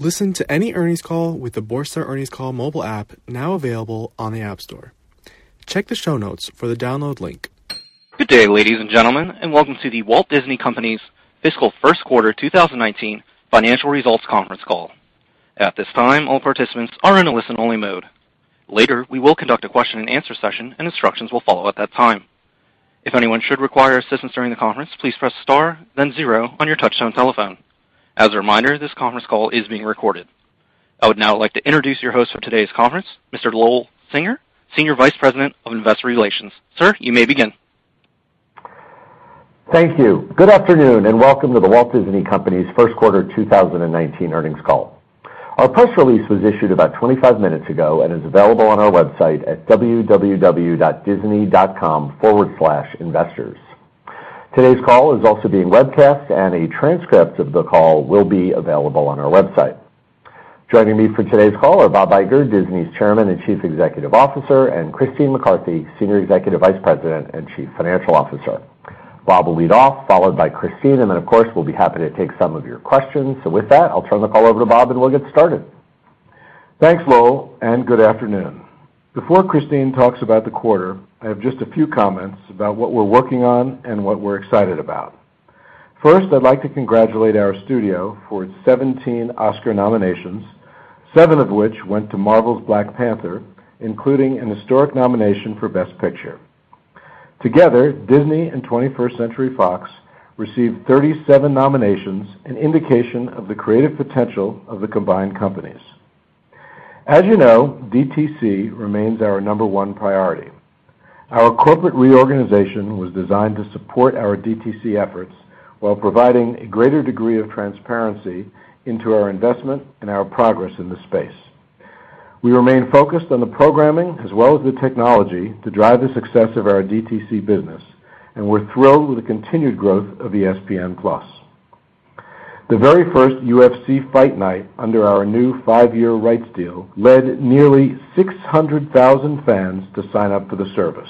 Listen to any earnings call with the Borsa Earnings Call mobile app now available on the App Store. Check the show notes for the download link. Good day, ladies and gentlemen, and welcome to The Walt Disney Company's fiscal first quarter 2019 financial results conference call. At this time, all participants are in a listen-only mode. Later, we will conduct a question and answer session, and instructions will follow at that time. If anyone should require assistance during the conference, please press star then zero on your touchtone telephone. As a reminder, this conference call is being recorded. I would now like to introduce your host for today's conference, Mr. Lowell Singer, Senior Vice President of Investor Relations. Sir, you may begin. Thank you. Good afternoon, and welcome to The Walt Disney Company's first quarter 2019 earnings call. Our press release was issued about 25 minutes ago and is available on our website at www.disney.com/investors. Today's call is also being webcast, and a transcript of the call will be available on our website. Joining me for today's call are Bob Iger, Disney's Chairman and Chief Executive Officer, and Christine McCarthy, Senior Executive Vice President and Chief Financial Officer. Bob will lead off, followed by Christine, and then, of course, we'll be happy to take some of your questions. So with that, I'll turn the call over to Bob, and we'll get started. Thanks, Lowell, and good afternoon. Before Christine talks about the quarter, I have just a few comments about what we're working on and what we're excited about. First, I'd like to congratulate our studio for its 17 Oscar nominations, seven of which went to Marvel's "Black Panther," including an historic nomination for Best Picture. Together, Disney and 21st Century Fox received 37 nominations, an indication of the creative potential of the combined companies. As you know, DTC remains our number one priority. Our corporate reorganization was designed to support our DTC efforts while providing a greater degree of transparency into our investment and our progress in the space. We remain focused on the programming as well as the technology to drive the success of our DTC business, and we're thrilled with the continued growth of ESPN+. The very first UFC Fight Night under our new five-year rights deal led nearly 600,000 fans to sign up for the service.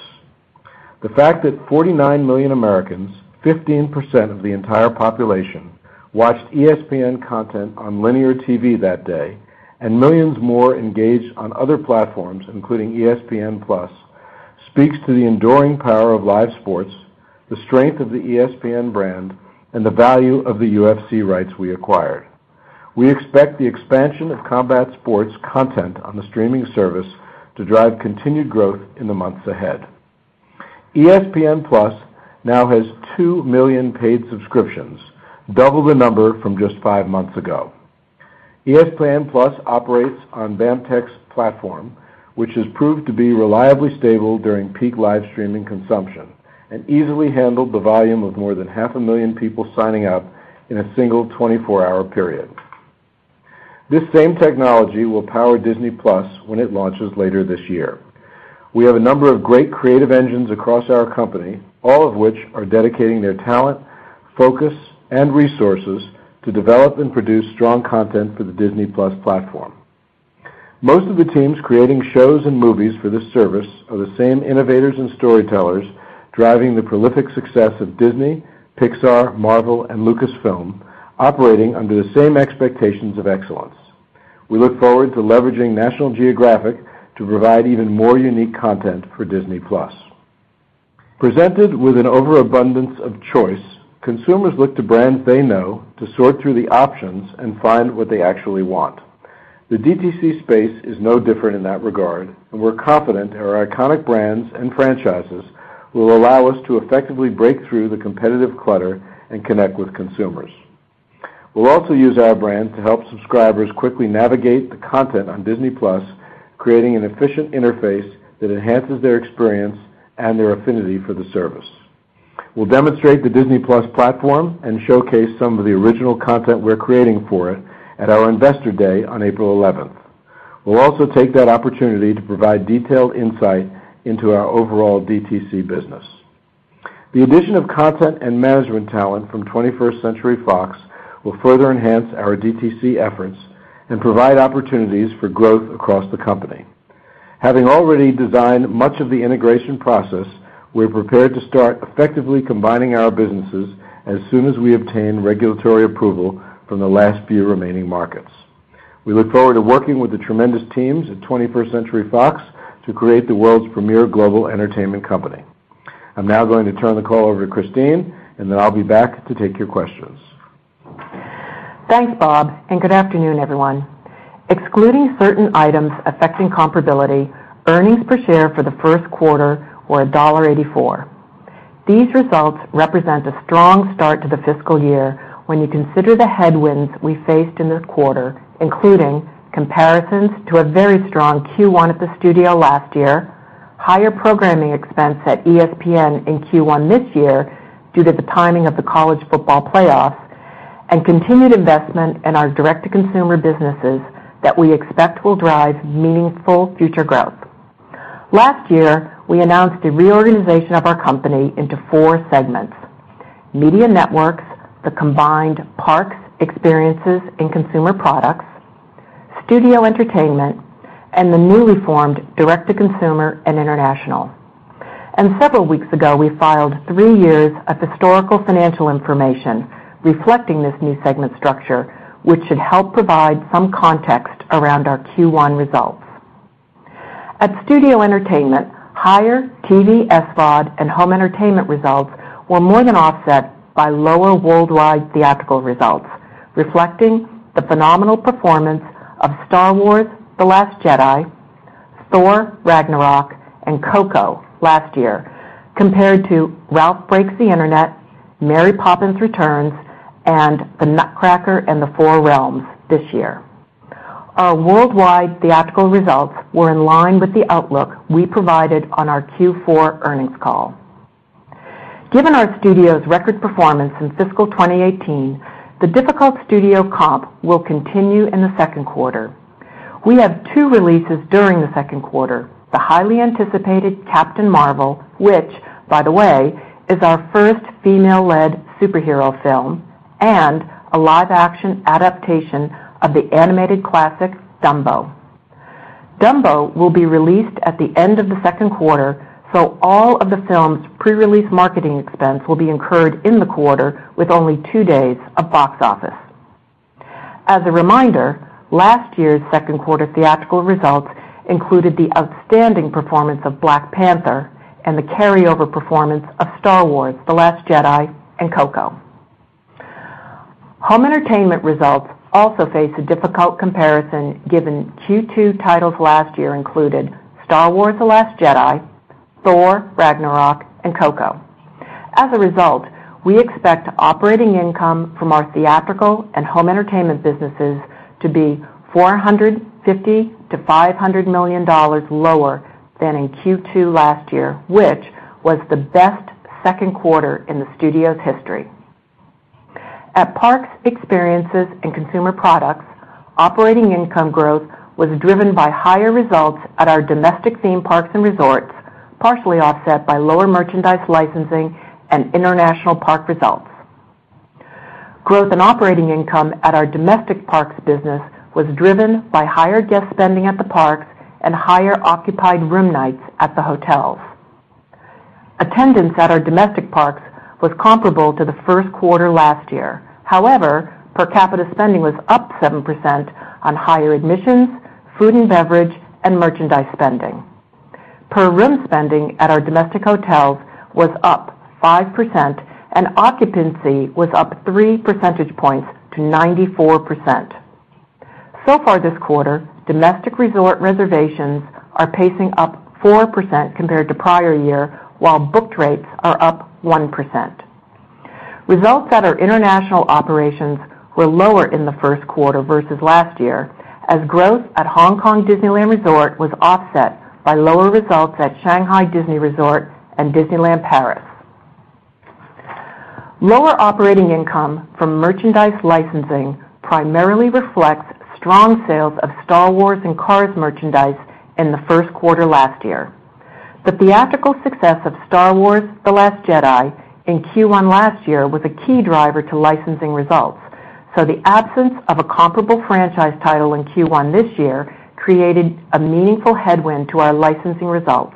The fact that 49 million Americans, 15% of the entire population, watched ESPN content on linear TV that day, and millions more engaged on other platforms, including ESPN+, speaks to the enduring power of live sports, the strength of the ESPN brand, and the value of the UFC rights we acquired. We expect the expansion of combat sports content on the streaming service to drive continued growth in the months ahead. ESPN+ now has 2 million paid subscriptions, double the number from just five months ago. ESPN+ operates on BAMTech's platform, which has proved to be reliably stable during peak live streaming consumption and easily handled the volume of more than half a million people signing up in a single 24-hour period. This same technology will power Disney+ when it launches later this year. We have a number of great creative engines across our company, all of which are dedicating their talent, focus, and resources to develop and produce strong content for the Disney+ platform. Most of the teams creating shows and movies for this service are the same innovators and storytellers driving the prolific success of Disney, Pixar, Marvel, and Lucasfilm, operating under the same expectations of excellence. We look forward to leveraging National Geographic to provide even more unique content for Disney+. Presented with an overabundance of choice, consumers look to brands they know to sort through the options and find what they actually want. The DTC space is no different in that regard, and we're confident our iconic brands and franchises will allow us to effectively break through the competitive clutter and connect with consumers. We'll also use our brand to help subscribers quickly navigate the content on Disney+, creating an efficient interface that enhances their experience and their affinity for the service. We'll demonstrate the Disney+ platform and showcase some of the original content we're creating for it at our Investor Day on April 11th. We'll also take that opportunity to provide detailed insight into our overall DTC business. The addition of content and management talent from 21st Century Fox will further enhance our DTC efforts and provide opportunities for growth across the company. Having already designed much of the integration process, we're prepared to start effectively combining our businesses as soon as we obtain regulatory approval from the last few remaining markets. We look forward to working with the tremendous teams at 21st Century Fox to create the world's premier global entertainment company. I'm now going to turn the call over to Christine, and then I'll be back to take your questions. Thanks, Bob, and good afternoon, everyone. Excluding certain items affecting comparability, earnings per share for the first quarter were $1.84. These results represent a strong start to the fiscal year when you consider the headwinds we faced in this quarter, including comparisons to a very strong Q1 at the studio last year, higher programming expense at ESPN in Q1 this year due to the timing of the college football playoffs, and continued investment in our direct-to-consumer businesses that we expect will drive meaningful future growth. Last year, we announced a reorganization of our company into four segments: Media Networks, the combined Parks, Experiences, and Consumer Products, Studio Entertainment, and the newly formed Direct-to-Consumer and International. And several weeks ago, we filed three years of historical financial information reflecting this new segment structure, which should help provide some context around our Q1 results. At Studio Entertainment, higher TV, SVOD, and home entertainment results were more than offset by lower worldwide theatrical results, reflecting the phenomenal performance of Star Wars: The Last Jedi, Thor: Ragnarok, and Coco last year, compared to Ralph Breaks the Internet, Mary Poppins Returns, and The Nutcracker and the Four Realms this year. Our worldwide theatrical results were in line with the outlook we provided on our Q4 earnings call. Given our studio's record performance in fiscal 2018, the difficult studio comp will continue in the second quarter. We have two releases during the second quarter, the highly anticipated Captain Marvel, which, by the way, is our first female-led superhero film, and a live-action adaptation of the animated classic, Dumbo. Dumbo will be released at the end of the second quarter, so all of the film's pre-release marketing expense will be incurred in the quarter with only two days of box office. As a reminder, last year's second quarter theatrical results included the outstanding performance of Black Panther and the carryover performance of Star Wars: The Last Jedi and Coco. Home entertainment results also face a difficult comparison given Q2 titles last year included Star Wars: The Last Jedi, Thor: Ragnarok, and Coco. As a result, we expect operating income from our theatrical and home entertainment businesses to be $450 million-$500 million lower than in Q2 last year, which was the best second quarter in the studio's history. At Parks, Experiences, and Consumer Products, operating income growth was driven by higher results at our domestic theme parks and resorts, partially offset by lower merchandise licensing and international park results. Growth in operating income at our domestic parks business was driven by higher guest spending at the parks and higher occupied room nights at the hotels. Attendance at our domestic parks was comparable to the first quarter last year. However, per capita spending was up 7% on higher admissions, food and beverage, and merchandise spending. Per room spending at our domestic hotels was up 5%, and occupancy was up three percentage points to 94%. So far this quarter, domestic resort reservations are pacing up 4% compared to prior year, while booked rates are up 1%. Results at our international operations were lower in the first quarter versus last year, as growth at Hong Kong Disneyland Resort was offset by lower results at Shanghai Disney Resort and Disneyland Paris. Lower operating income from merchandise licensing primarily reflects strong sales of Star Wars and Cars merchandise in the first quarter last year. The theatrical success of Star Wars: The Last Jedi in Q1 last year was a key driver to licensing results, so the absence of a comparable franchise title in Q1 this year created a meaningful headwind to our licensing results.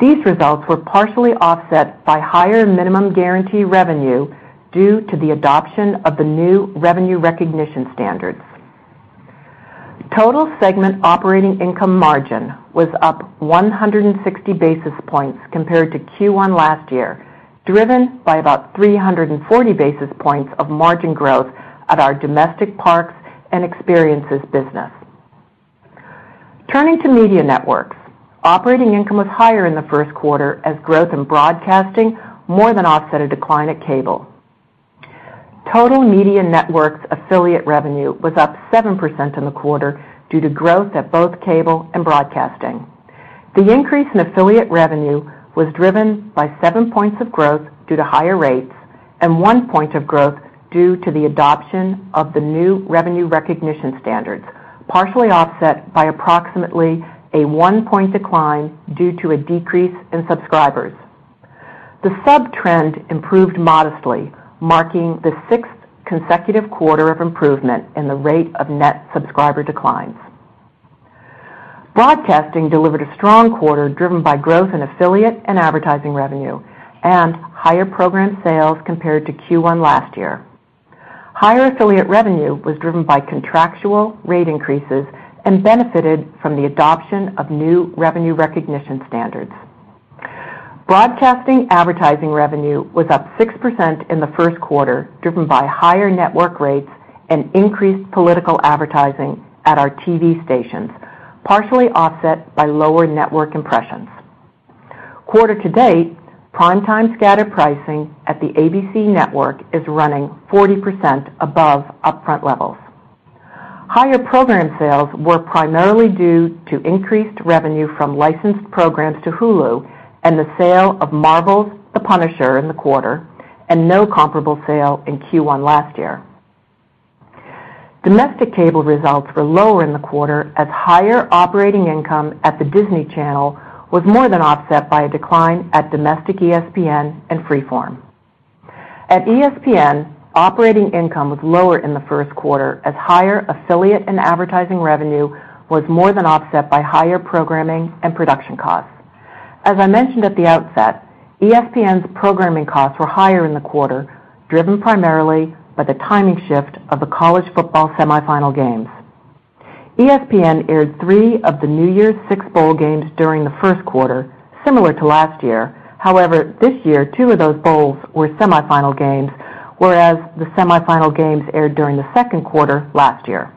These results were partially offset by higher minimum guarantee revenue due to the adoption of the new revenue recognition standards. Total segment operating income margin was up 160 basis points compared to Q1 last year, driven by about 340 basis points of margin growth at our domestic parks and experiences business. Turning to Media Networks, operating income was higher in the first quarter as growth in broadcasting more than offset a decline at cable. Total Media Networks affiliate revenue was up 7% in the quarter due to growth at both cable and broadcasting. The increase in affiliate revenue was driven by seven points of growth due to higher rates and one point of growth due to the adoption of the new revenue recognition standards, partially offset by approximately a one-point decline due to a decrease in subscribers. The sub-trend improved modestly, marking the sixth consecutive quarter of improvement in the rate of net subscriber declines. Broadcasting delivered a strong quarter driven by growth in affiliate and advertising revenue and higher program sales compared to Q1 last year. Higher affiliate revenue was driven by contractual rate increases and benefited from the adoption of new revenue recognition standards. Broadcasting advertising revenue was up 6% in the first quarter, driven by higher network rates and increased political advertising at our TV stations, partially offset by lower network impressions. Quarter to date, prime-time scatter pricing at the ABC network is running 40% above upfront levels. Higher program sales were primarily due to increased revenue from licensed programs to Hulu and the sale of Marvel's "The Punisher" in the quarter, and no comparable sale in Q1 last year. Domestic cable results were lower in the quarter as higher operating income at the Disney Channel was more than offset by a decline at domestic ESPN and Freeform. At ESPN, operating income was lower in the first quarter as higher affiliate and advertising revenue was more than offset by higher programming and production costs. As I mentioned at the outset, ESPN's programming costs were higher in the quarter, driven primarily by the timing shift of the college football semifinal games. ESPN aired three of the New Year's Six bowl games during the first quarter, similar to last year. However, this year, two of those bowls were semifinal games, whereas the semifinal games aired during the second quarter last year.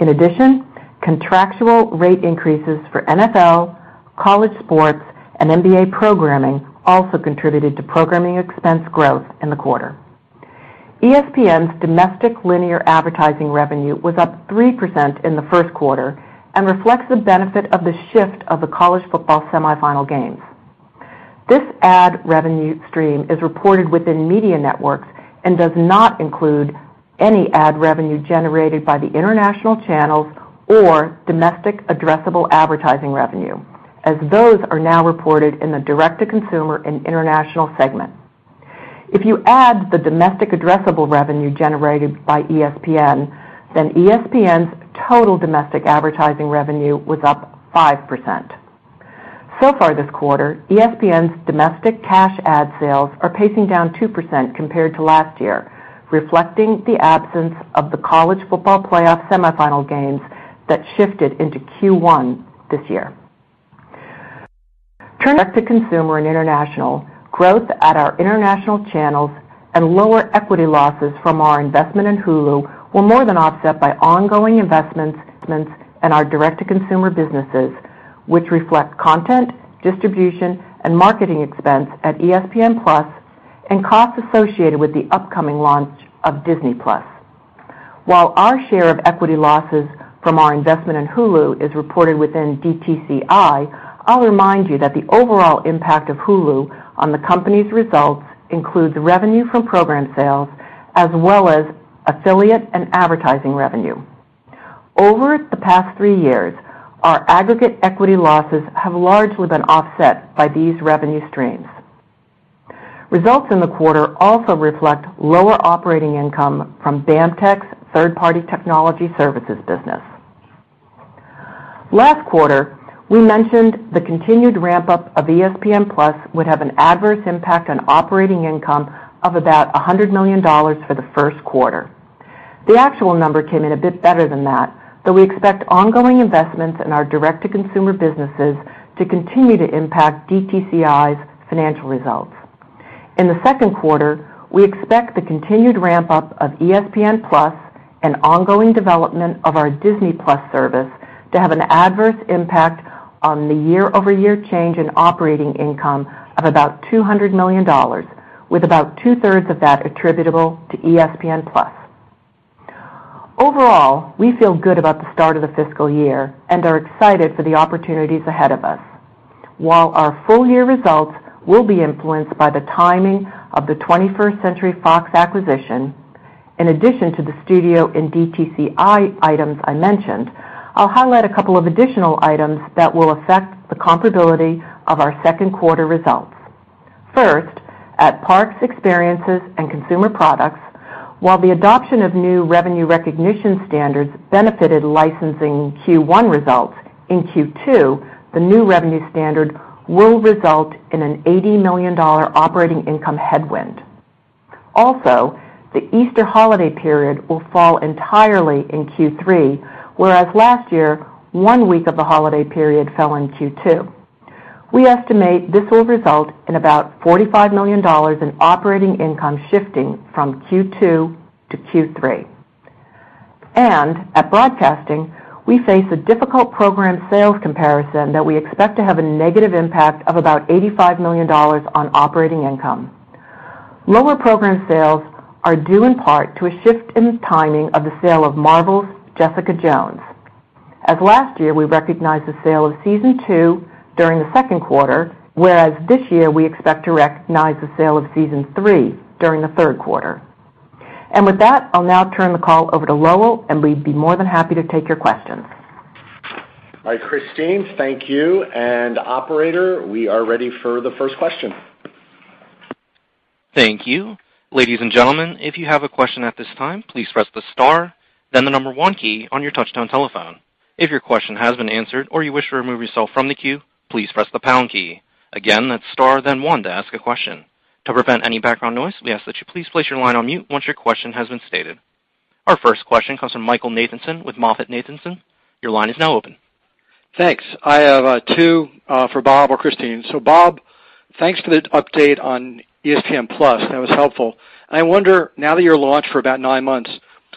In addition, contractual rate increases for NFL, college sports, and NBA programming also contributed to programming expense growth in the quarter. ESPN's domestic linear advertising revenue was up 3% in the first quarter and reflects the benefit of the shift of the college football semifinal games. This ad revenue stream is reported within Media Networks and does not include any ad revenue generated by the international channels or domestic addressable advertising revenue, as those are now reported in the direct-to-consumer and international segment. If you add the domestic addressable revenue generated by ESPN, then ESPN's total domestic advertising revenue was up 5%. So far this quarter, ESPN's domestic cash ad sales are pacing down 2% compared to last year, reflecting the absence of the college football playoff semifinal games that shifted into Q1 this year. Turning to consumer and international, growth at our international channels and lower equity losses from our investment in Hulu were more than offset by ongoing investments in our direct-to-consumer businesses, which reflect content, distribution, and marketing expense at ESPN+ and costs associated with the upcoming launch of Disney+. While our share of equity losses from our investment in Hulu is reported within DTCI, I'll remind you that the overall impact of Hulu on the company's results includes revenue from program sales as well as affiliate and advertising revenue. Over the past three years, our aggregate equity losses have largely been offset by these revenue streams. Results in the quarter also reflect lower operating income from BAMTech's third-party technology services business. Last quarter, we mentioned the continued ramp-up of ESPN+ would have an adverse impact on operating income of about $100 million for the first quarter. The actual number came in a bit better than that, though we expect ongoing investments in our direct-to-consumer businesses to continue to impact DTCI's financial results. In the second quarter, we expect the continued ramp-up of ESPN+ and ongoing development of our Disney+ service to have an adverse impact on the year-over-year change in operating income of about $200 million, with about two-thirds of that attributable to ESPN+. Overall, we feel good about the start of the fiscal year and are excited for the opportunities ahead of us. While our full-year results will be influenced by the timing of the 21st Century Fox acquisition, in addition to the studio and DTCI items I mentioned, I'll highlight a couple of additional items that will affect the comparability of our second quarter results. First, at Parks, Experiences and Consumer Products, while the adoption of new revenue recognition standards benefited licensing Q1 results, in Q2, the new revenue standard will result in an $80 million operating income headwind. Also, the Easter holiday period will fall entirely in Q3, whereas last year, one week of the holiday period fell in Q2. We estimate this will result in about $45 million in operating income shifting from Q2 to Q3. At Broadcasting, we face a difficult program sales comparison that we expect to have a negative impact of about $85 million on operating income. Lower program sales are due in part to a shift in the timing of the sale of Marvel's Jessica Jones. As last year, we recognized the sale of season two during the second quarter, whereas this year we expect to recognize the sale of season three during the third quarter. And with that, I'll now turn the call over to Lowell, and we'd be more than happy to take your questions. All right, Christine, thank you. And operator, we are ready for the first question. Thank you. Ladies and gentlemen, if you have a question at this time, please press the star, then the number one key on your touch-tone telephone. If your question has been answered or you wish to remove yourself from the queue, please press the pound key. Again, that's star then one to ask a question. To prevent any background noise, we ask that you please place your line on mute once your question has been stated. Our first question comes from Michael Nathanson with MoffettNathanson. Your line is now open. Thanks. I have uh, two uh, for Bob or Christine. So Bob, thanks for the update on ESPN+. That was helpful. I wonder, now that you're launched for about nine months,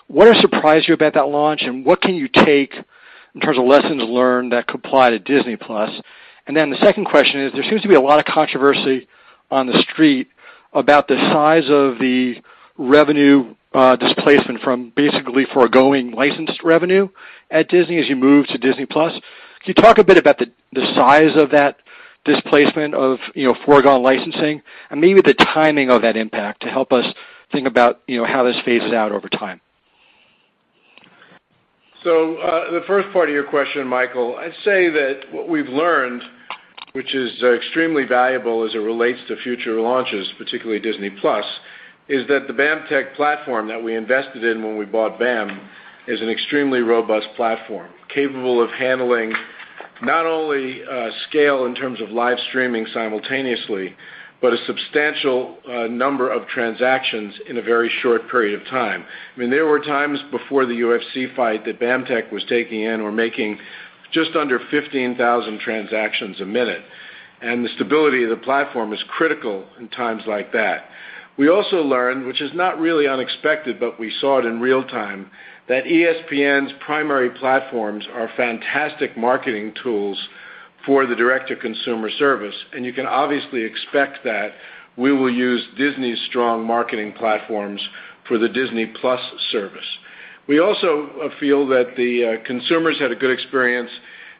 what has surprised you about that launch, and what can you take in terms of lessons learned that could apply to Disney+? Plus? And then the second question is, there seems to be a lot of controversy on the street about the size of the revenue uh, displacement from basically foregoing licensed revenue at Disney as you move to Disney+. Can you talk a bit about the size of that displacement of you know foregone licensing and maybe the timing of that impact to help us think about you know, how this phases out over time? Uh, the first part of your question, Michael, I'd say that what we've learned, which is extremely valuable as it relates to future launches, particularly Disney+, is that the BAMTech platform that we invested in when we bought BAM is an extremely robust platform, capable of handling not only uh, scale in terms of live streaming simultaneously, but a substantial uh, number of transactions in a very short period of time. I mean, there were times before the UFC fight that BAMTech was taking in or making just under 15,000 transactions a minute, and the stability of the platform is critical in times like that. We also learned, which is not really unexpected, but we saw it in real time, that ESPN's primary platforms are fantastic marketing tools the direct-to-consumer service, and you can obviously expect that we will use Disney's strong marketing platforms for the Disney+ service. We also uh, feel that the uh, consumers had a good experience,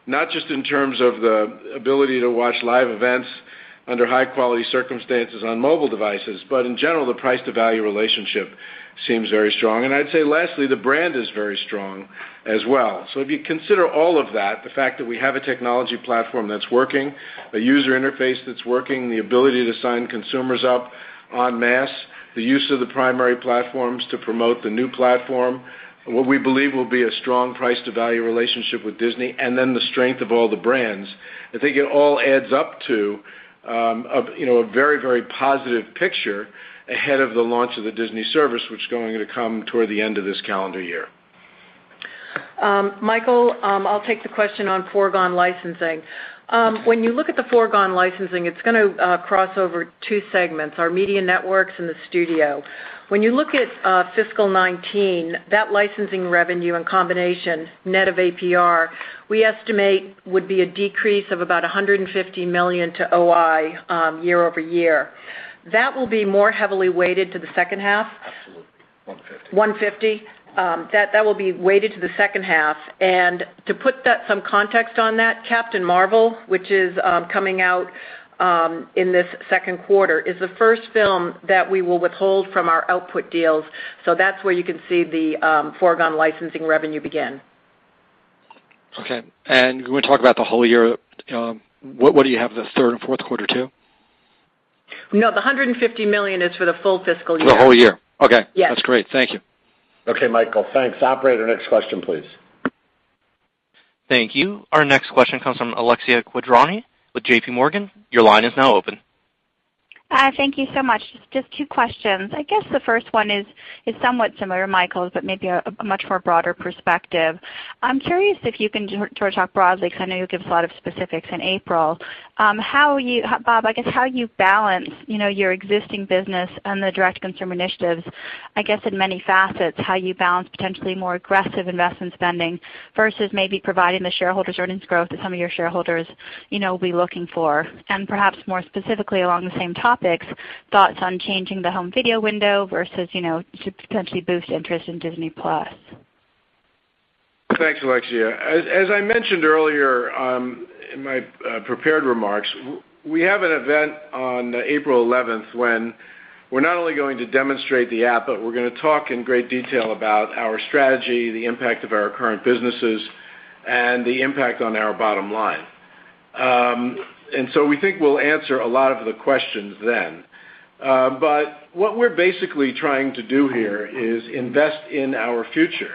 not just in terms of the ability to watch live events under high-quality circumstances on mobile devices, but in general, the price-to-value relationship seems very strong. And I'd say lastly, the brand is very strong as well. So if you consider all of that, the fact that we have a technology platform that's working, a user interface that's working, the ability to sign consumers up en masse, the use of the primary platforms to promote the new platform, what we believe will be a strong price-to-value relationship with Disney, and then the strength of all the brands, I think it all adds up to um, a very very positive picture ahead of the launch of the Disney service, which is going to come toward the end of this calendar year. Um, Michael, um, I'll take the question on foregone licensing. Um, when you look at the foregone licensing, it's going to uh, cross over two segments, our Media Networks and the Studio. When you look at uh, fiscal 2019, that licensing revenue and combination net of APR, we estimate would be a decrease of about 150 million to OI year-over-year. That will be more heavily weighted to the second half. Absolutely. $150. Um, that will be weighted to the second half. And to put that some context on that, Captain Marvel, which is um, coming out um, in this second quarter, is the first film that we will withhold from our output deals. So that's where you can see the foregone licensing revenue begin. Okay. When we want to talk about the whole year, what do you have the third and fourth quarter too? No, the 150 million is for the full fiscal year. The whole year. Okay. Yes. That's great. Thank you. Okay, Michael. Thanks. Operator, next question, please. Thank you. Our next question comes from Alexia Quadrani with JPMorgan. Your line is now open. Thank you so much. Just two questions. I guess the first one is somewhat similar to Michael's, but maybe a much more broader perspective. I'm curious if you can talk broadly, because I know you'll give us a lot of specifics in April. Um how you Bob, I guess how you balance your existing business and the direct consumer initiatives, I guess in many facets, how you balance potentially more aggressive investment spending versus maybe providing the shareholders earnings growth that some of your shareholders will be looking for. And perhaps more specifically along the same topics, thoughts on changing the home video window versus you know, to potentially boost interest in Disney+. Thanks, Alexia. As I mentioned earlier um, in my uh, prepared remarks, we have an event on uh, April 11th when we're not only going to demonstrate the app, but we're going to talk in great detail about our strategy, the impact of our current businesses, and the impact on our bottom line. Um, And so we think we'll answer a lot of the questions then. Uh but what we're basically trying to do here is invest in our future.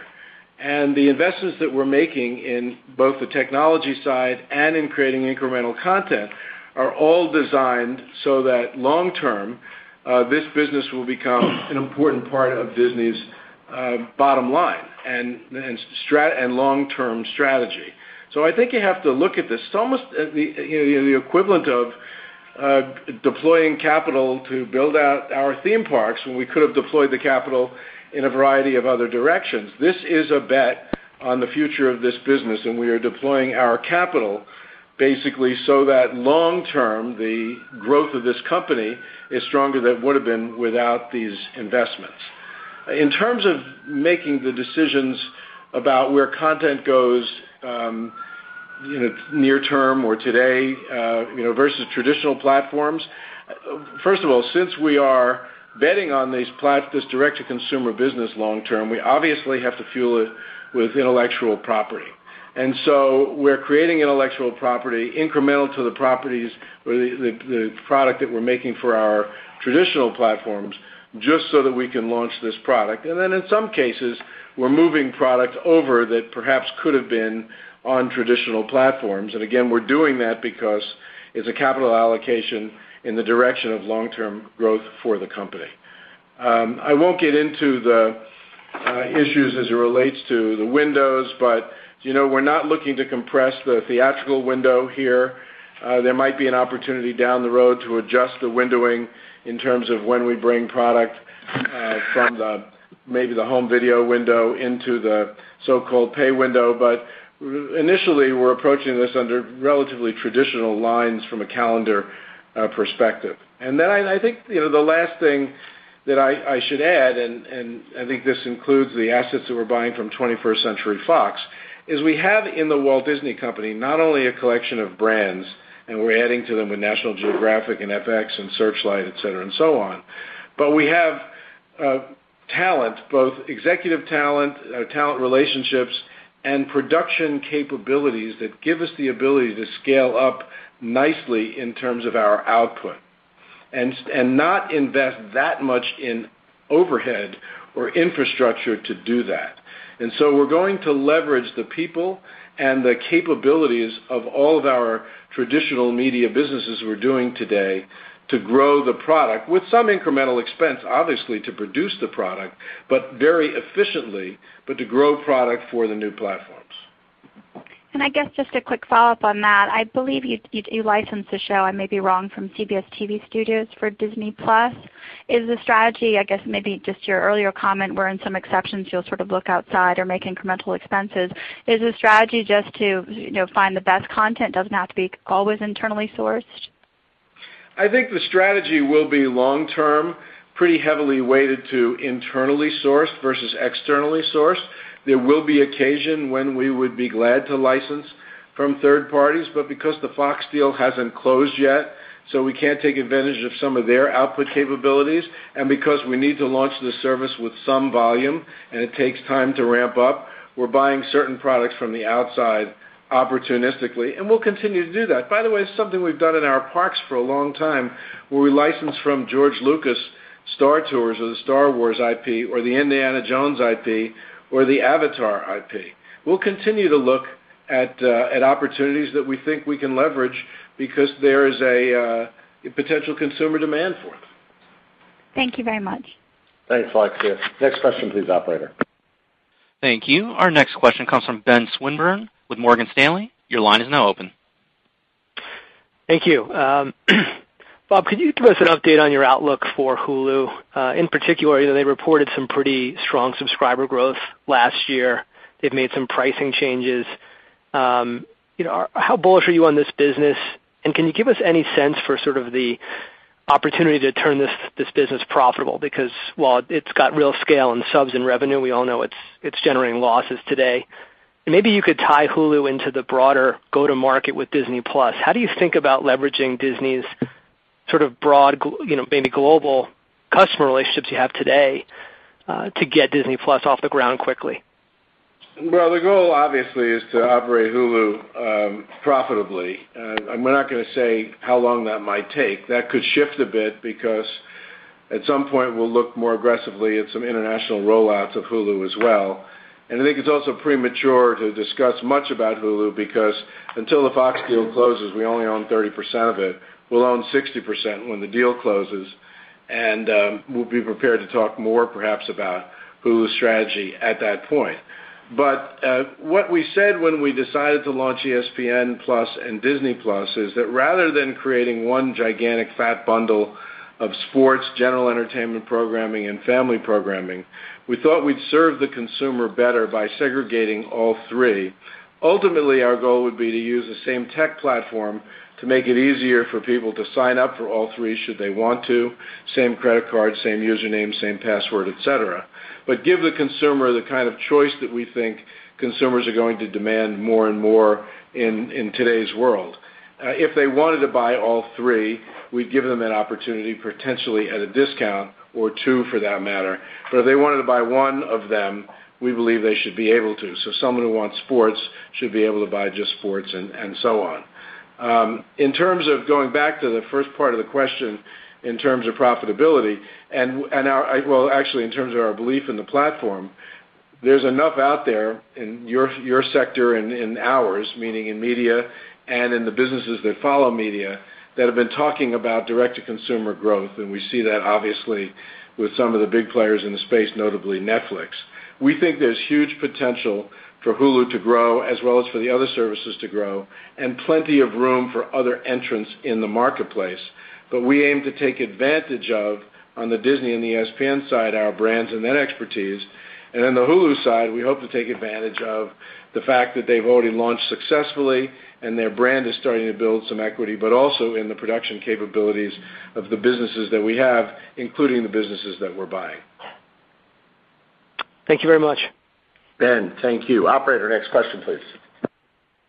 And the investments that we're making in both the technology side and in creating incremental content are all designed so that long term, this business will become an important part of Disney's bottom line and long-term strategy. I think you have to look at this. It's almost uh, uh, the equivalent of uh, deploying capital to build out our theme parks when we could have deployed the capital in a variety of other directions. This is a bet on the future of this business, and we are deploying our capital basically so that long term, the growth of this company is stronger than it would have been without these investments. In terms of making the decisions about where content goes um, near term or today uh, versus traditional platforms, first of all, since we are betting on this direct-to-consumer business long term, we obviously have to fuel it with intellectual property. And so we're creating intellectual property incremental to the properties or the product that we're making for our traditional platforms, just so that we can launch this product. And then in some cases, we're moving product over that perhaps could have been on traditional platforms. And again, we're doing that because it's a capital allocation in the direction of long-term growth for the company. Um, I won't get into the uh, issues as it relates to the windows, but you know we're not looking to compress the theatrical window here. Uh, there might be an opportunity down the road to adjust the windowing in terms of when we bring product uh, from maybe the home video window into the so-called pay window. But initially, we're approaching this under relatively traditional lines from a calendar uh, perspective. And then I think you know the last thing that I should add, and I think this includes the assets that we're buying from 21st Century Fox, is we have in The Walt Disney Company not only a collection of brands, and we're adding to them with National Geographic and FX and Searchlight, et cetera, and so on. But we have uh, talent, both executive talent uh, talent relationships, and production capabilities that give us the ability to scale up nicely in terms of our output and not invest that much in overhead or infrastructure to do that. And so we're going to leverage the people and the capabilities of all of our traditional media businesses we're doing today to grow the product with some incremental expense, obviously, to produce the product, but very efficiently, but to grow product for the new platforms. And I guess just a quick follow-up on that. I believe you licensed the show, I may be wrong, from CBS TV Studios for Disney+. Is the strategy, I guess maybe just your earlier comment, where in some exceptions you'll sort of look outside or make incremental expenses, is the strategy just to find the best content, doesn't have to be always internally sourced? I think the strategy will be long-term, pretty heavily weighted to internally sourced versus externally sourced. There will be occasion when we would be glad to license from third parties, but because the Fox deal hasn't closed yet, so we can't take advantage of some of their output capabilities, and because we need to launch the service with some volume, and it takes time to ramp up, we're buying certain products from the outside opportunistically, and we'll continue to do that. By the way, it's something we've done in our parks for a long time, where we license from George Lucas Star Tours or the Star Wars IP or the Indiana Jones IP or the Avatar IP. We'll continue to look uh, at opportunities that we think we can leverage because there is a uh, potential consumer demand for them. Thank you very much. Thanks, Alexia. Next question please, operator. Thank you. Our next question comes from Ben Swinburne with Morgan Stanley. Your line is now open. Thank you. Um, Bob, could you give us an update on your outlook for Hulu? Uh, in particular, they reported some pretty strong subscriber growth last year. They've made some pricing changes. Um, how bullish are you on this business, and can you give us any sense for sort of the opportunity to turn this business profitable? Because while it's got real scale and subs and revenue, we all know it's generating losses today. Maybe you could tie Hulu into the broader go-to-market with Disney+. How do you think about leveraging Disney's sort of broad, you know maybe global customer relationships you have today, uh, to get Disney+ off the ground quickly? Well, the goal obviously is to operate Hulu um, profitably. Uh, We're not going to say how long that might take. That could shift a bit because at some point we'll look more aggressively at some international rollouts of Hulu as well. I think it's also premature to discuss much about Hulu because until the Fox deal closes, we only own 30% of it. We'll own 60% when the deal closes, and we'll be prepared to talk more perhaps about Hulu's strategy at that point. But uh what we said when we decided to launch ESPN+ and Disney+ is that rather than creating one gigantic fat bundle of sports, general entertainment programming, and family programming, we thought we'd serve the consumer better by segregating all three. Ultimately, our goal would be to use the same tech platform to make it easier for people to sign up for all three should they want to. Same credit card, same username, same password, et cetera. Give the consumer the kind of choice that we think consumers are going to demand more and more in today's world. Uh, if they wanted to buy all three, we'd give them an opportunity, potentially at a discount, or two for that matter. But if they wanted to buy one of them, we believe they should be able to. So someone who wants sports should be able to buy just sports and and so on. Um, in terms of going back to the first part of the question, in terms of profitability, and and our well, actually, in terms of our belief in the platform, there's enough out there in your your sector and in ours, meaning in media and in the businesses that follow media, that have been talking about direct-to-consumer growth, and we see that obviously with some of the big players in the space, notably Netflix. We think there's huge potential for Hulu to grow as well as for the other services to grow, and plenty of room for other entrants in the marketplace. But we aim to take advantage of, on the Disney and the ESPN side, our brands and that expertise. And on the Hulu side, we hope to take advantage of the fact that they've already launched successfully and their brand is starting to build some equity, but also in the production capabilities of the businesses that we have, including the businesses that we're buying. Thank you very much. Ben, thank you. Operator, next question, please.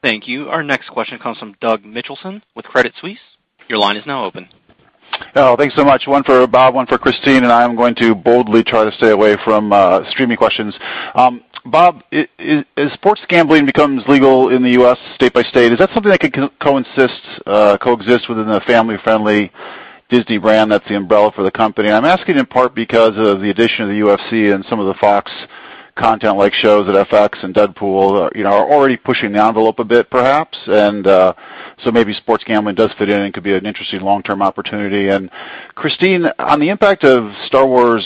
Thank you. Our next question comes from Doug Mitchelson with Credit Suisse. Your line is now open. Oh, thanks so much. One for Bob, one for Christine, and I am going to boldly try to stay away from uh, streaming questions. Bob, as sports gambling becomes legal in the U.S. state by state, is that something that could co- coexist uh, coexist within the family-friendly Disney brand that's the umbrella for the company? I'm asking in part because of the addition of the UFC and some of the Fox content like shows at FX and Deadpool are already pushing the envelope a bit, perhaps. And uh so maybe sports gambling does fit in and could be an interesting long-term opportunity. And Christine, on the impact of Star Wars: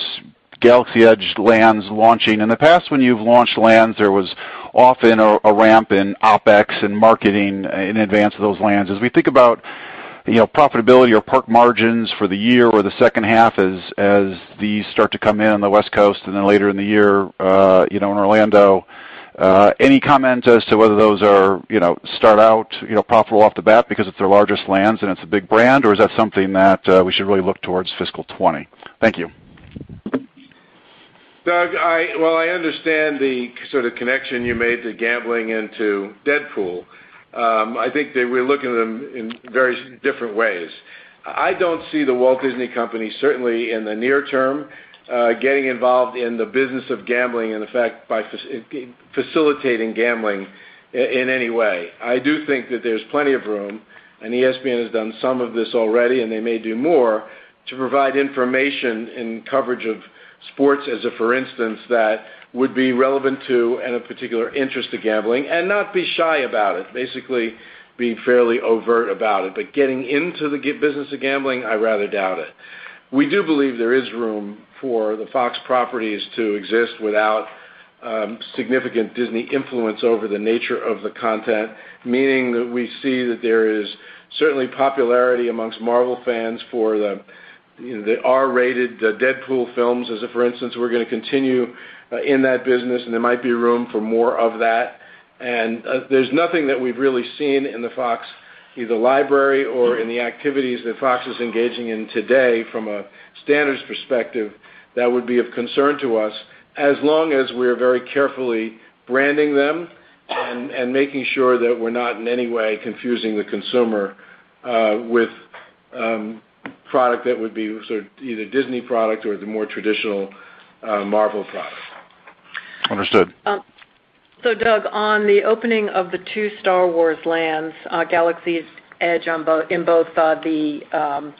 Galaxy's Edge lands launching, in the past when you've launched lands, there was often a ramp in OpEx and marketing in advance of those lands. As we think about profitability or park margins for the year or the second half as these start to come in on the West Coast and then later in the year uh you know in Orlando, any comment as to whether those are you know start out you know profitable off the bat because it's their largest lands and it's a big brand, or is that something that we should really look towards fiscal 2020? Thank you. Doug, while I understand the sort of connection you made to gambling and to Deadpool, Um, I think that we're looking at them in very different ways. I don't see The Walt Disney Company, certainly in the near term, uh, getting involved in the business of gambling and, in fact, by facilitating gambling in any way. I do think that there's plenty of room, and ESPN has done some of this already, and they may do more, to provide information and coverage of sports as a for instance, that would be relevant to and of particular interest to gambling and not be shy about it. Basically, be fairly overt about it. But getting into the business of gambling, I rather doubt it. We do believe there is room for the Fox properties to exist without um, significant Disney influence over the nature of the content, meaning that we see that there is certainly popularity amongst Marvel fans for the the R-rated uh, Deadpool films, as a for instance. We're going to continue Uh, in that business, and there might be room for more of that. And uh, there's nothing that we've really seen in the Fox, either library or in the activities that Fox is engaging in today from a standards perspective that would be of concern to us, as long as we're very carefully branding them and making sure that we're not in any way confusing the consumer uh, with um, product that would be either Disney product or the more traditional Marvel product. Understood. Um so Doug, on the opening of the two Star Wars lands, uh, Galaxy's Edge in both uh, the um,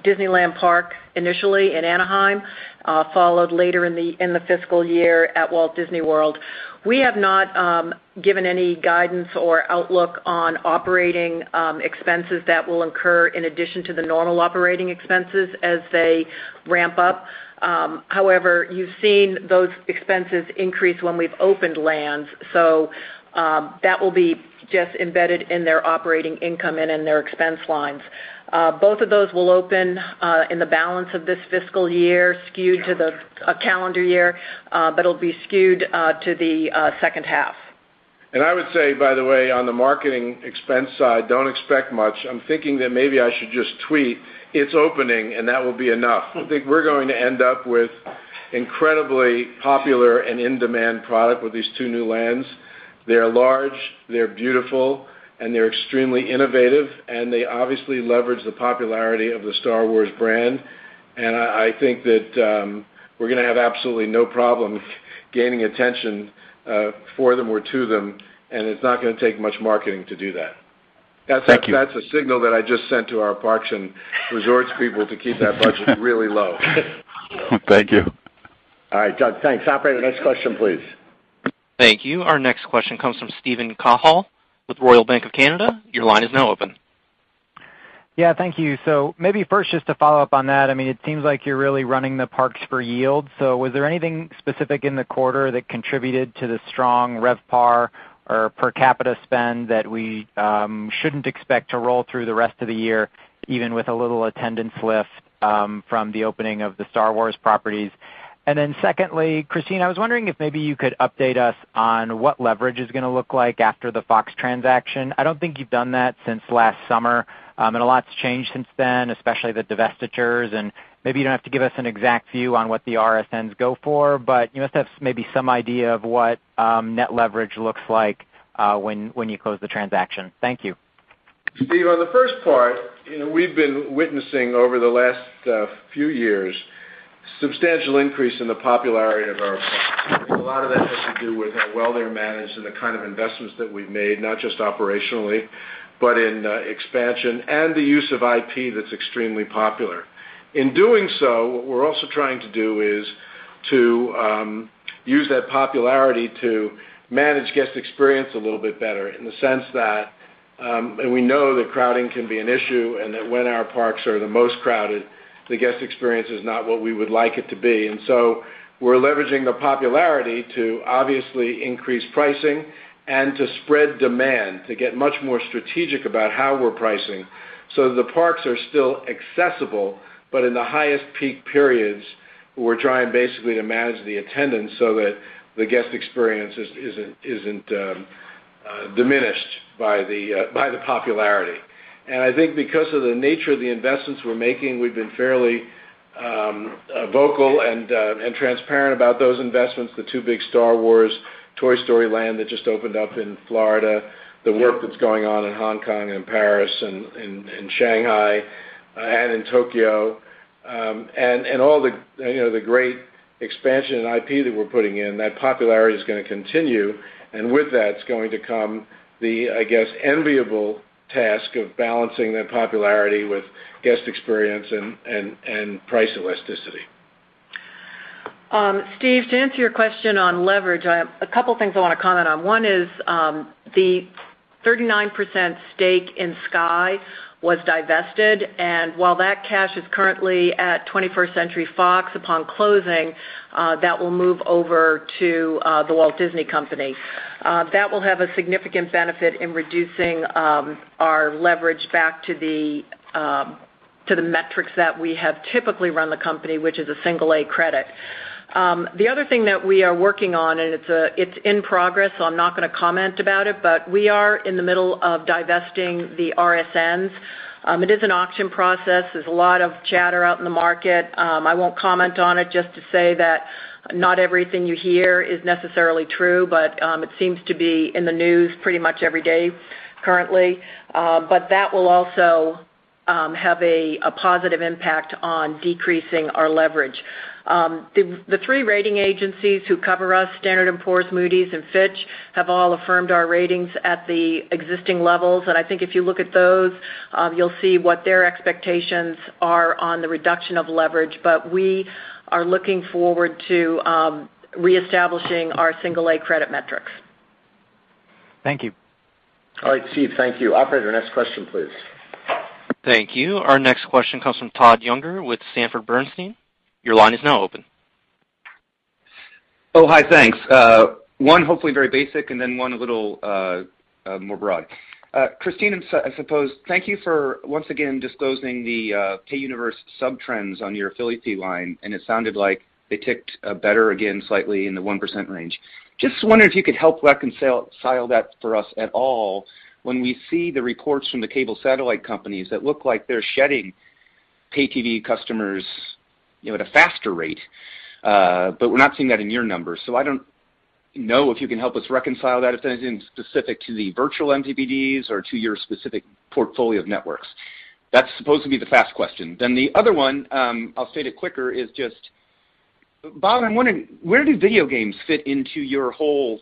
Disneyland Park initially in Anaheim, uh, followed later in the fiscal year at Walt Disney World. We have not um, given any guidance or outlook on operating um, expenses that will incur in addition to the normal operating expenses as they ramp up. Um, however, you've seen those expenses increase when we've opened lands. So um, that will be just embedded in their operating income and in their expense lines. Uh, both of those will open uh, in the balance of this fiscal year, skewed to the uh, calendar year, but it'll be skewed to the second half. And I would say, by the way, on the marketing expense side, don't expect much. I'm thinking that maybe I should just tweet, "It's opening," and that will be enough. I think we're going to end up with incredibly popular and in-demand product with these two new lands. They're large, they're beautiful, and they're extremely innovative, and they obviously leverage the popularity of the Star Wars brand. And I think that um, we're going to have absolutely no problem gaining attention uh, for them or to them, and it's not going to take much marketing to do that. Thank you. That's a signal that I just sent to our parks and resorts people to keep that budget really low. Thank you. All right, Doug. Thanks. Operator, next question, please. Thank you. Our next question comes from Steven Cahall with Royal Bank of Canada. Your line is now open. Yeah, thank you. So maybe first, just to follow up on that, I mean it seems like you're really running the parks for yield. So was there anything specific in the quarter that contributed to the strong RevPAR or per capita spend that we um, shouldn't expect to roll through the rest of the year, even with a little attendance lift um, from the opening of the Star Wars properties? And then secondly, Christine, I was wondering if maybe you could update us on what leverage is going to look like after the Fox transaction. I don't think you've done that since last summer, um, and a lot's changed since then, especially the divestitures, and maybe you don't have to give us an exact view on what the RSNs go for, but you must have maybe some idea of what net leverage looks like Uh, when you close the transaction. Thank you. Steve, on the first part, you know, we've been witnessing over the last uh, few years, substantial increase in the popularity of our parks. A lot of that has to do with how well they're managed and the kind of investments that we've made, not just operationally, but in uh, expansion and the use of IP that's extremely popular. In doing so, what we're also trying to do is to um, use that popularity to manage guest experience a little bit better in the sense that, um, and we know that crowding can be an issue, and that when our parks are the most crowded, the guest experience is not what we would like it to be. And so we're leveraging the popularity to obviously increase pricing and to spread demand, to get much more strategic about how we're pricing so the parks are still accessible, but in the highest peak periods, we're trying basically to manage the attendance so that the guest experience isn't um, uh, diminished uh, by the popularity. And I think because of the nature of the investments we're making, we've been fairly um, uh, vocal and transparent about those investments, the two big Star Wars Toy Story Land that just opened up in Florida, the work that's going on in Hong Kong and Paris and in Shanghai and in Tokyo, um, and all the uh you know the great expansion in IP that we're putting in. That popularity is going to continue, and with is going to come the, I guess, enviable task of balancing that popularity with guest experience and and price elasticity. Um, Steve, to answer your question on leverage, a couple things I want to comment on. One is um, the 39% stake in Sky was divested, and while that cash is currently at 21st Century Fox, upon closing, uh, that will move over to uh, The Walt Disney Company. Uh, that will have a significant benefit in reducing um, our leverage back to the um to the metrics that we have typically run the company, which is a single A credit. Um, the other thing that we are working on, and it's in progress, so I'm not going to comment about it, but we are in the middle of divesting the RSNs. Um, it is an auction process. There's a lot of chatter out in the market. Um, I won't comment on it just to say that not everything you hear is necessarily true, but it seems to be in the news pretty much every day currently. Um but that will also have a positive impact on decreasing our leverage. The three rating agencies who cover us, Standard & Poor's, Moody's, and Fitch, have all affirmed our ratings at the existing levels. And I think if you look at those, you'll see what their expectations are on the reduction of leverage. But we are looking forward to um reestablishing our single A credit metrics. Thank you. All right, Steve. Thank you. Operator, next question, please. Thank you. Our next question comes from Todd Juenger with Sanford Bernstein. Your line is now open. Oh, hi. Thanks. Uh, one hopefully very basic, and then one a little uh, uh, more broad. Christine, I suppose, thank you for once again disclosing the pay universe sub-trends on your affiliate fee line, and it sounded like they ticked better again slightly in the 1% range. Just wondering if you could help reconcile that for us at all when we see the reports from the cable satellite companies that look like they're shedding pay TV customers at a faster rate. Uh, but we're not seeing that in your numbers. So I don't know if you can help us reconcile that, if anything specific to the virtual MVPDs or to your specific portfolio of networks. That's supposed to be the fast question. Then the other one, um, I'll state it quicker, is just, Bob, I'm wondering, where do video games fit into your whole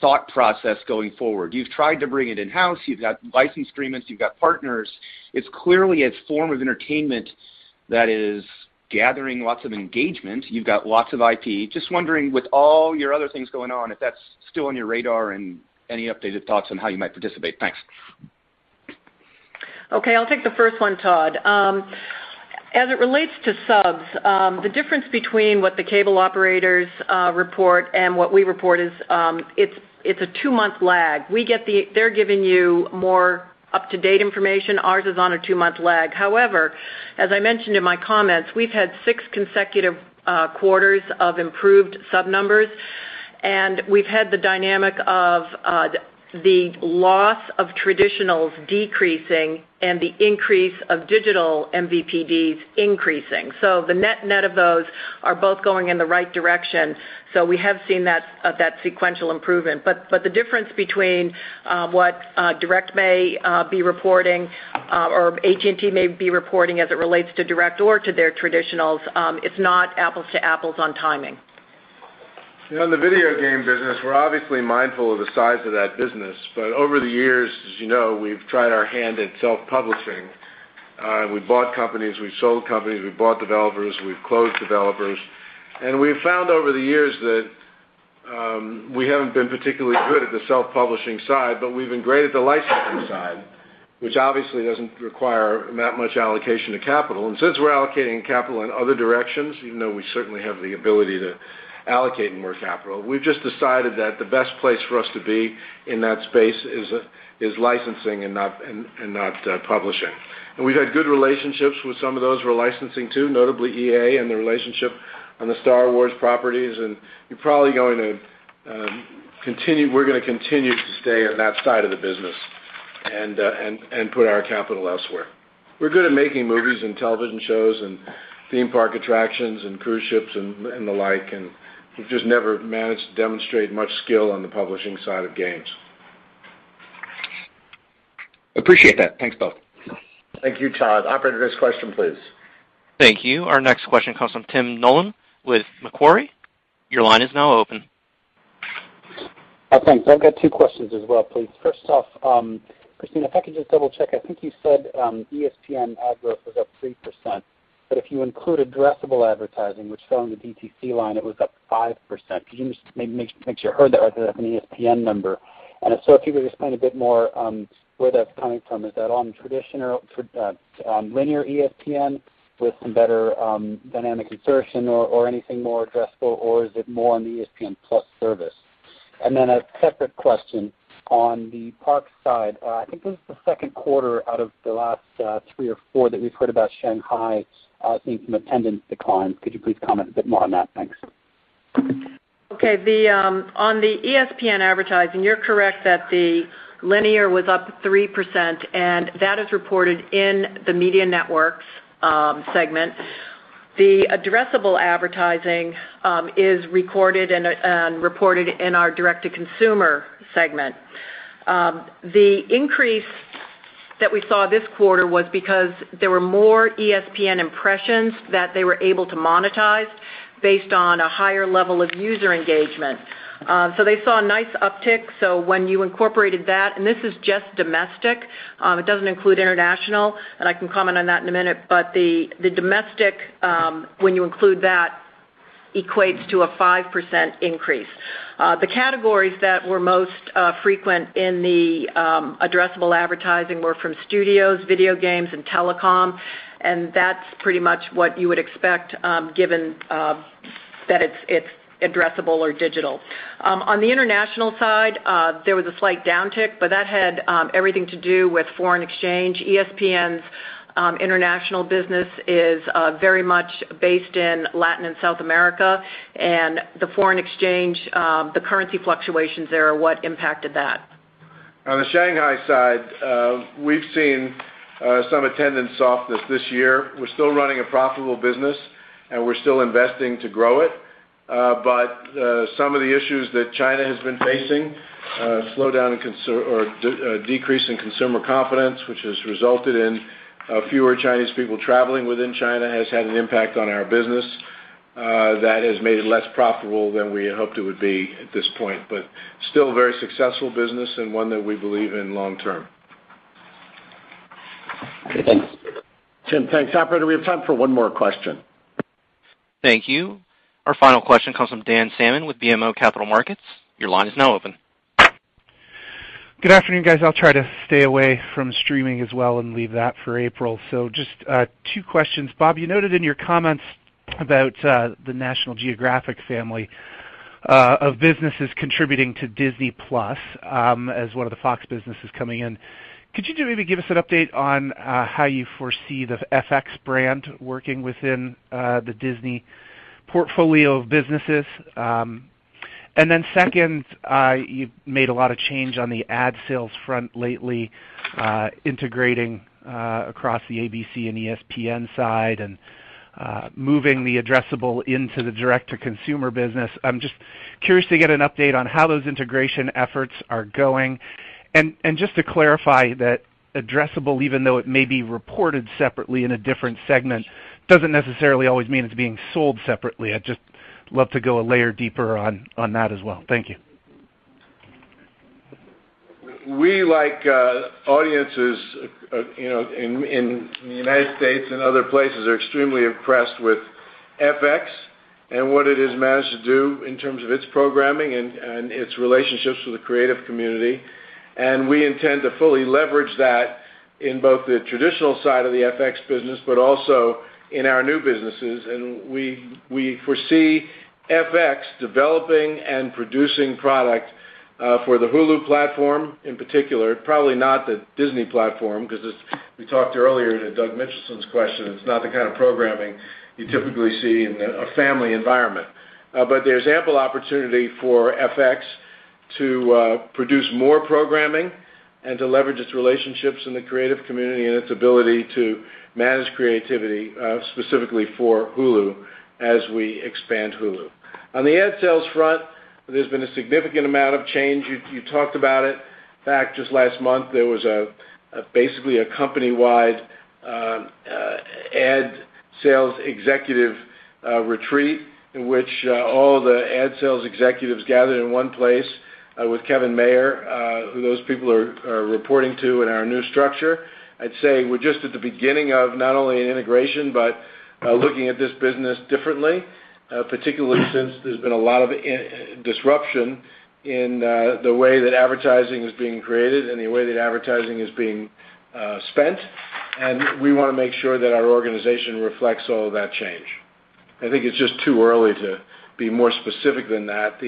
thought process going forward? You've tried to bring it in-house. You've got license agreements. You've got partners. It's clearly a form of entertainment that is gathering lots of engagement. You've got lots of IP. Just wondering, with all your other things going on, if that's still on your radar and any updated thoughts on how you might participate. Thanks. Okay, I'll take the first one, Todd. Um, as it relates to subs, um, the difference between what the cable operators uh, report and what we report is um, it's a two-month lag. They're giving you more up-to-date information. Ours is on a two-month lag. However, as I mentioned in my comments, we've had six consecutive uh, quarters of improved sub numbers, and we've had the dynamic of uh, the loss of traditionals decreasing and the increase of digital MVPDs increasing. So the net net of those are both going in the right direction. So we have seen that uh, that sequential improvement. But but the difference between uh, what uh, DirecTV may be reporting or AT&T may be reporting as it relates to direct or to their traditionals, um, it's not apples to apples on timing. In the video game business, we're obviously mindful of the size of that business. But over the years, as you know, we've tried our hand at self-publishing. Uh, we've bought companies, we've sold companies, we've bought developers, we've closed developers. And we've found over the years that um, We haven't been particularly good at the self-publishing side, but we've been great at the licensing side, which obviously doesn't require that much allocation of capital. And since we're allocating capital in other directions, even though we certainly have the ability to allocate more capital, we've just decided that the best place for us to be in that space is licensing and not publishing. And we've had good relationships with some of those we're licensing to, notably EA and the relationship on the Star Wars properties, and you're probably going to um continue we're going to continue to stay on that side of the business and put our capital elsewhere. We're good at making movies and television shows and theme park attractions and cruise ships and the like, and we've just never managed to demonstrate much skill on the publishing side of games. Appreciate that. Thanks, both. Thank you, Todd. Operator, next question, please. Thank you. Our next question comes from Tim Nollen with Macquarie. Your line is now open. Uh, thanks. I've got two questions as well, please. First off, um, Christine, if I could just double-check, I think you said um, ESPN ad growth was up 3%, but if you include addressable advertising, which fell in the DTC line, it was up 5%. Could you just maybe make sure you heard that right, that that's an ESPN number? And so, if you could explain a bit more um, where that's coming from. Is that on traditional uh, um, linear ESPN with some better um, dynamic insertion or anything more addressable, or is it more on the ESPN+ service? And then a separate question on the parks side. Uh, I think this is the second quarter out of the last uh, three or four that we've heard about Shanghai Uh, seeing some attendance declines. Could you please comment a bit more on that? Thanks. Okay. Um, on the ESPN advertising, you're correct that the linear was up 3%, and that is reported in the Media Networks um, segment. The addressable advertising um, is recorded and reported in our direct-to-consumer segment. The increase that we saw this quarter was because there were more ESPN impressions that they were able to monetize based on a higher level of user engagement. Um, so they saw a nice uptick. So when you incorporated that, and this is just domestic, um, it doesn't include international, and I can comment on that in a minute, but the the domestic, um, when you include that, equates to a 5% increase. Uh, the categories that were most uh, frequent in the um, addressable advertising were from studios, video games, and telecom, and that's pretty much what you would expect um, given uh, that it's addressable or digital. Um, on the international side, there was a slight downtick, but that had everything to do with foreign exchange. ESPN's Um, international business is uh, very much based in Latin and South America, and the foreign exchange, um, the currency fluctuations there are what impacted that. On the Shanghai side, uh, we've seen uh, some attendance softness this year. We're still running a profitable business, and we're still investing to grow it. But some of the issues that China has been facing, slowdown or decrease in consumer confidence, which has resulted in Uh, fewer Chinese people traveling within China, has had an impact on our business uh, that has made it less profitable than we had hoped it would be at this point. But still a very successful business and one that we believe in long term. Okay, thanks. Tim, thanks. Operator, we have time for one more question. Thank you. Our final question comes from Dan Salmon with BMO Capital Markets. Your line is now open. Good afternoon, guys. I'll try to stay away from streaming as well and leave that for April. So just uh, two questions. Bob, you noted in your comments about uh, the National Geographic family uh, of businesses contributing to Disney+ um as one of the Fox businesses coming in. Could you maybe give us an update on how you foresee the FX brand working within the Disney portfolio of businesses? Um, Second, uh, you've made a lot of change on the ad sales front lately, uh, integrating uh, across the ABC and ESPN side and moving the addressable into the direct-to-consumer business. I'm just curious to get an update on how those integration efforts are going. And and just to clarify that addressable, even though it may be reported separately in a different segment, doesn't necessarily always mean it's being sold separately. I'd just love to go a layer deeper on that as well. Thank you. We, like uh, audiences uh, in the United States and other places, are extremely impressed with FX and what it has managed to do in terms of its programming and its relationships with the creative community. And we intend to fully leverage that in both the traditional side of the FX business, but also in our new businesses. And we we foresee FX developing and producing product for the Hulu platform in particular, probably not the Disney platform, because we talked earlier to Doug Mitchelson's question, it's not the kind of programming you typically see in a family environment. Uh but there's ample opportunity for FX to produce more programming and to leverage its relationships in the creative community and its ability to manage creativity, uh, specifically for Hulu as we expand Hulu. On the ad sales front, there's been a significant amount of change. You talked about it. In fact, just last month, there was a basically a company-wide uh, uh, ad sales executive retreat in which all the ad sales executives gathered in one place Uh, with Kevin Mayer, uh, who those people are reporting to in our new structure. I'd say we're just at the beginning of not only an integration, but uh, looking at this business differently, particularly since there's been a lot of disruption in the way that advertising is being created and the way that advertising is being spent. And we want to make sure that our organization reflects all of that change. I think it's just too early to be more specific than that.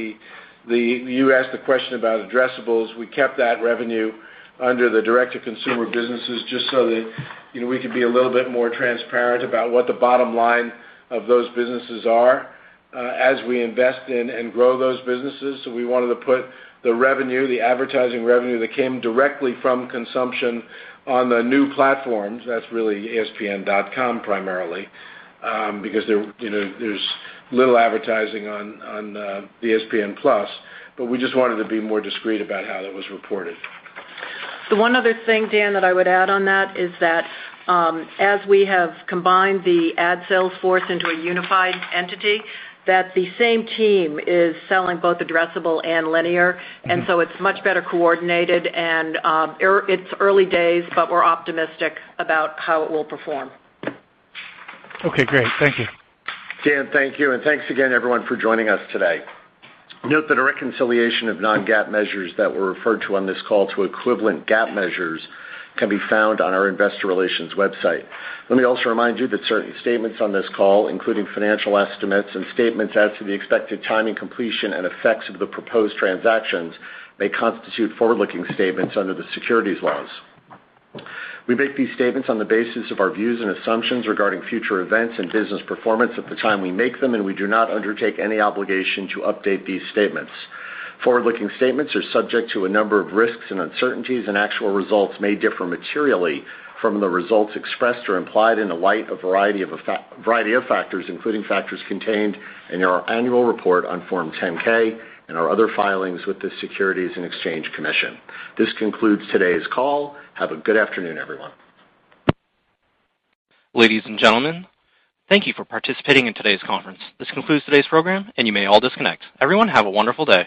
You asked the question about addressables. We kept that revenue under the direct-to-consumer businesses just so that we could be a little bit more transparent about what the bottom line of those businesses are uh, as we invest in and grow those businesses. So we wanted to put the revenue, the advertising revenue that came directly from consumption on the new platforms, that's really espn.com primarily, Um, because there's little advertising on uh, the ESPN+, but we just wanted to be more discreet about how that was reported. The one other thing, Dan, that I would add on that is that um, as we have combined the ad sales force into a unified entity, that the same team is selling both addressable and linear, mm-hmm. and so it's much better coordinated, and um, er, it's early days, but we're optimistic about how it will perform. Okay, great. Thank you. Dan, thank you, and thanks again, everyone, for joining us today. Note that a reconciliation of non-GAAP measures that were referred to on this call to equivalent GAAP measures can be found on our investor relations website. Let me also remind you that certain statements on this call, including financial estimates and statements as to the expected timing, completion, and effects of the proposed transactions, may constitute forward-looking statements under the securities laws. We make these statements on the basis of our views and assumptions regarding future events and business performance at the time we make them, and we do not undertake any obligation to update these statements. Forward-looking statements are subject to a number of risks and uncertainties, and actual results may differ materially from the results expressed or implied in the light of a variety of factors, including factors contained in our annual report on Form 10-K and our other filings with the Securities and Exchange Commission. This concludes today's call. Have a good afternoon, everyone. Ladies and gentlemen, thank you for participating in today's conference. This concludes today's program, and you may all disconnect. Everyone, have a wonderful day.